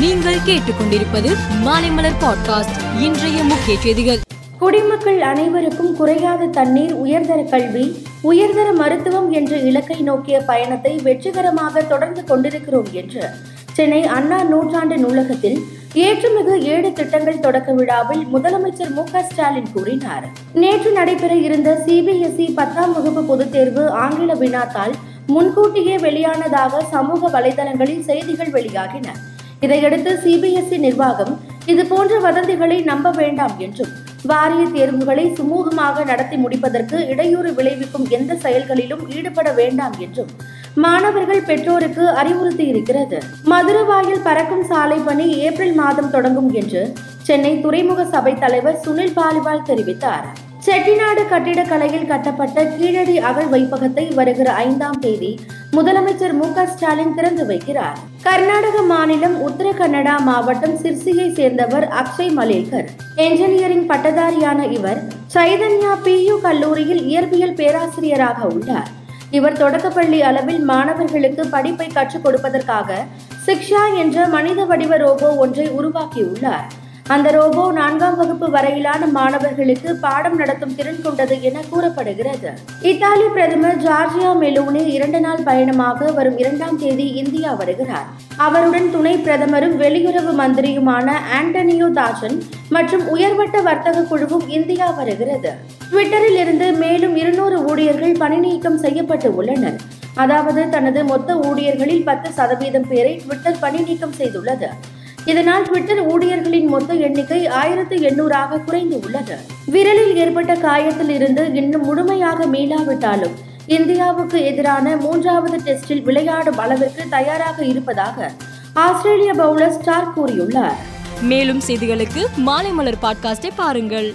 நீங்கள் கேட்டுக்கொண்டிருப்பது மாலைமலர் பாட்காஸ்ட் இன்றைய முக்கிய செய்திகள். குடிமக்கள் அனைவருக்கும் குறையாத தண்ணீர் உயர்தர கல்வி உயர்தர மருத்துவம் என்ற இலக்கை நோக்கிய பயணத்தை வெற்றிகரமாக தொடர்ந்து கொண்டிருக்கிறோம் என்று சென்னை அண்ணா நூற்றாண்டு நூலகத்தில் ஏற்றுமிகு ஏழு திட்டங்கள் தொடக்க விழாவில் முதலமைச்சர் மு ஸ்டாலின் கூறினார். நேற்று நடைபெற இருந்த சிபிஎஸ்இ பத்தாம் வகுப்பு பொதுத் தேர்வு ஆங்கில வினாத்தால் முன்கூட்டியே வெளியானதாக சமூக வலைதளங்களில் செய்திகள் வெளியாகின. இதையடுத்து சிபிஎஸ்இ நிர்வாகம் இதுபோன்ற வதந்திகளை நம்ப வேண்டாம் என்றும் வாரிய தேர்வுகளை சுமூகமாக நடத்தி முடிப்பதற்கு இடையூறு விளைவிக்கும் எந்த செயல்களிலும் ஈடுபட வேண்டாம் என்றும் மாணவர்கள் பெற்றோருக்கு அறிவுறுத்தி இருக்கிறது மதுரவாயில் பறக்கும் சாலை பணி ஏப்ரல் மாதம் தொடங்கும் என்று சென்னை துறைமுக சபை தலைவர் சுனில் பாலிவால் தெரிவித்தார். செட்டிநாடு கட்டிடக்கலையில் கட்டப்பட்ட கீழடி அகழ் வைப்பகத்தை வருகிற ஐந்தாம் தேதி முதலமைச்சர் மு ஸ்டாலின் திறந்து வைக்கிறார். கர்நாடக மாநிலம் உத்தர கன்னடா மாவட்டம் சிர்சியை சேர்ந்தவர் அக்ஷய் மலேகர் என்ஜினியரிங் பட்டதாரியான இவர் சைதன்யா பியு கல்லூரியில் இயற்பியல் பேராசிரியராக உள்ளார். இவர் தொடக்கப்பள்ளி அளவில் மாணவர்களுக்கு படிப்பை கற்றுக் கொடுப்பதற்காக சிக்ஷா என்ற மனித வடிவ ரோபோ ஒன்றை உருவாக்கியுள்ளார். அந்த ரோபோ நான்காம் வகுப்பு வரையிலான மாணவர்களுக்கு பாடம் நடத்தும் திறன் கொண்டது என கூறப்படுகிறது. இத்தாலி பிரதமர் ஜார்ஜியா மெலோனி இரண்டு நாள் பயணமாக வரும் இரண்டாம் தேதி இந்தியா வருகிறார். அவருடன் துணை பிரதமரும் வெளியுறவு மந்திரியுமான ஆண்டனியோ தாஜன் மற்றும் உயர்வட்ட வர்த்தக குழுவும் இந்தியா வருகிறது. ட்விட்டரில் இருந்து மேலும் இருநூறு ஊழியர்கள் பணிநீக்கம் செய்யப்பட்டு உள்ளனர். அதாவது தனது மொத்த ஊழியர்களில் பத்து சதவீதம் பேரை ட்விட்டர் பணிநீக்கம் செய்துள்ளது. இதனால் ட்விட்டர் ஊழியர்களின் மொத்த எண்ணிக்கை ஆயிரத்து எண்ணூறாக குறைந்து உள்ளது. விரலில் ஏற்பட்ட காயத்தில் இருந்து இன்னும் முழுமையாக மீளாவிட்டாலும் இந்தியாவுக்கு எதிரான மூன்றாவது டெஸ்டில் விளையாடும் அளவிற்கு தயாராக இருப்பதாக ஆஸ்திரேலிய பவுலர் ஸ்டார் கூறியுள்ளார். மேலும் செய்திகளுக்கு மாலைமலர் பாட்காஸ்டை பாருங்கள்.